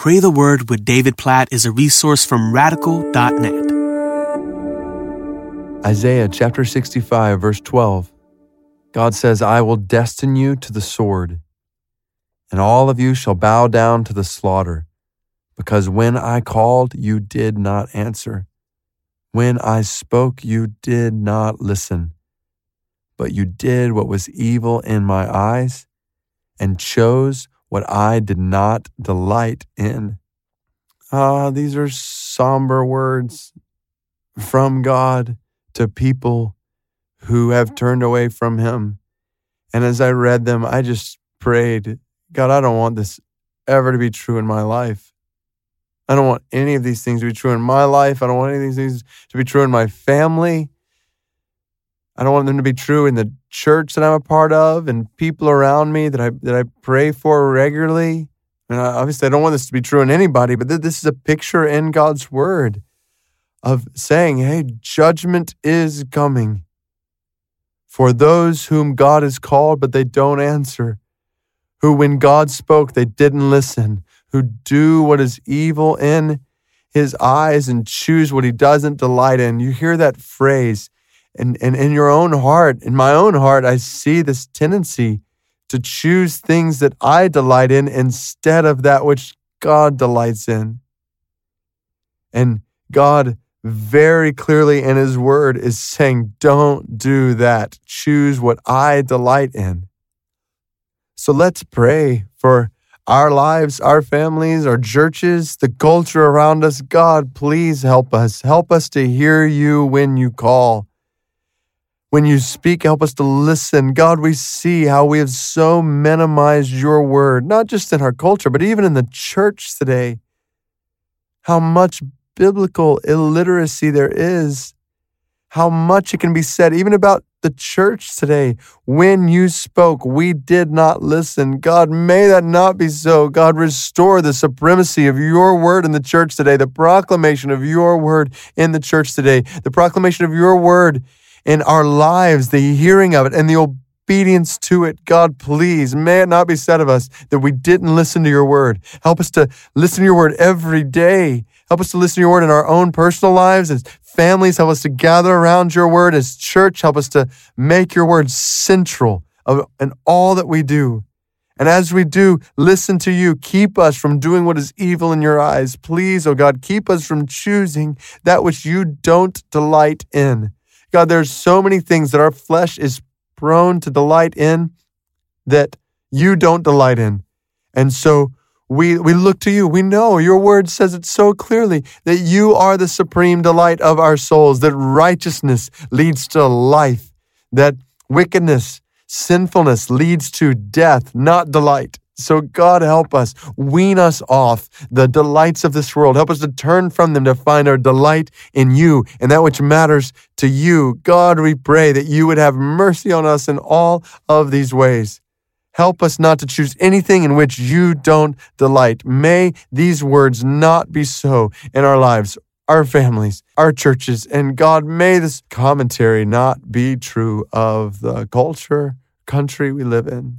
Pray the Word with David Platt is a resource from radical.net. Isaiah chapter 65, verse 12. God says, I will destine you to the sword, and all of you shall bow down to the slaughter, because when I called, you did not answer. When I spoke, you did not listen. But you did what was evil in my eyes and chose what I did not delight in. Ah, these are somber words from God to people who have turned away from Him. And as I read them, I just prayed, God, I don't want this ever to be true in my life. I don't want any of these things to be true in my life. I don't want any of these things to be true in my family. I don't want them to be true in the church that I'm a part of and people around me that I that I pray for regularly. And I, obviously, I don't want this to be true in anybody, but th- this is a picture in God's word of saying, "Hey, judgment is coming for those whom God has called, but they don't answer." Who, when God spoke, they didn't listen, who do what is evil in his eyes and choose what he doesn't delight in. You hear that phrase and, and in your own heart, in my own heart, I see this tendency to choose things that I delight in instead of that which God delights in. And God very clearly in His Word is saying, don't do that. Choose what I delight in. So let's pray for our lives, our families, our churches, the culture around us. God, please help us. Help us to hear you when you call. When you speak, help us to listen. God, we see how we have so minimized your word, not just in our culture, but even in the church today. How much biblical illiteracy there is. How much it can be said, even about the church today. When you spoke, we did not listen. God, may that not be so. God, restore the supremacy of your word in the church today, the proclamation of your word in the church today, the proclamation of your word in our lives, the hearing of it and the obedience to it. God, please, may it not be said of us that we didn't listen to your word. Help us to listen to your word every day. Help us to listen to your word in our own personal lives as families. Help us to gather around your word as church. Help us to make your word central in all that we do. And as we do, listen to you. Keep us from doing what is evil in your eyes. Please, oh God, keep us from choosing that which you don't delight in. God, there's so many things that our flesh is prone to delight in that you don't delight in. And so we, we look to you. We know your word says it so clearly that you are the supreme delight of our souls, that righteousness leads to life, that wickedness, sinfulness leads to death, not delight. So, God, help us. Wean us off the delights of this world. Help us to turn from them to find our delight in you and that which matters to you. God, we pray that you would have mercy on us in all of these ways. Help us not to choose anything in which you don't delight. May these words not be so in our lives, our families, our churches, and God, may this commentary not be true of the culture, country we live in.